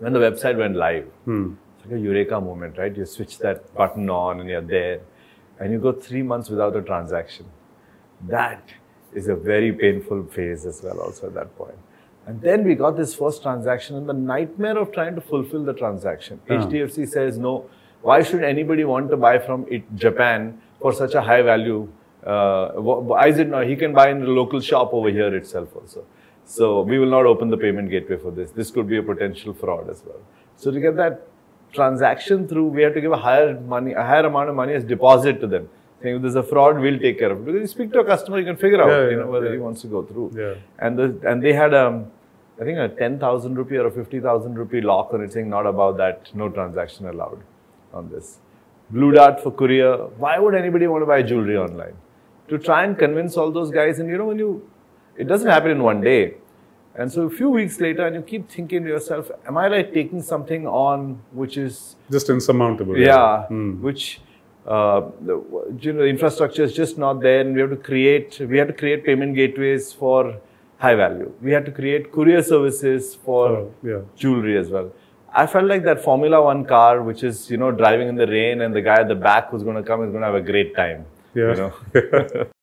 when the website went live, Hmm. it's like a eureka moment, right? You switch that button on and you're there, and you go three months without a transaction. That is a very painful phase as well, also at that point. And then we got this first transaction, and the nightmare of trying to fulfill the transaction. Ah. HDFC says, no, why should anybody want to buy from it, Japan for such a high value? Uh, why is it not? He can buy in the local shop over here itself also. So we will not open the payment gateway for this. This could be a potential fraud as well. So to get that transaction through, we have to give a higher money, a higher amount of money as deposit to them. Saying if there's a fraud, we'll take care of it. Because you speak to a customer, you can figure out, Yeah, you know, whether yeah. he wants to go through. Yeah. And the, and they had um, I think a ten thousand rupee or a fifty thousand rupee lock on it, saying not about that, no transaction allowed on this. Blue Dart for courier. Why would anybody want to buy jewelry online? To try and convince all those guys, and you know when you, it doesn't happen in one day. And so a few weeks later, and you keep thinking to yourself, am I like taking something on which is Just insurmountable. yeah, Hmm. which uh, the, you know, the infrastructure is just not there, and we have to create. We have to create payment gateways for high value. We have to create courier services for Oh, yeah. jewelry as well. I felt like that Formula One car, which is you know driving in the rain, and the guy at the back who's going to come is going to have a great time. Yeah. You know.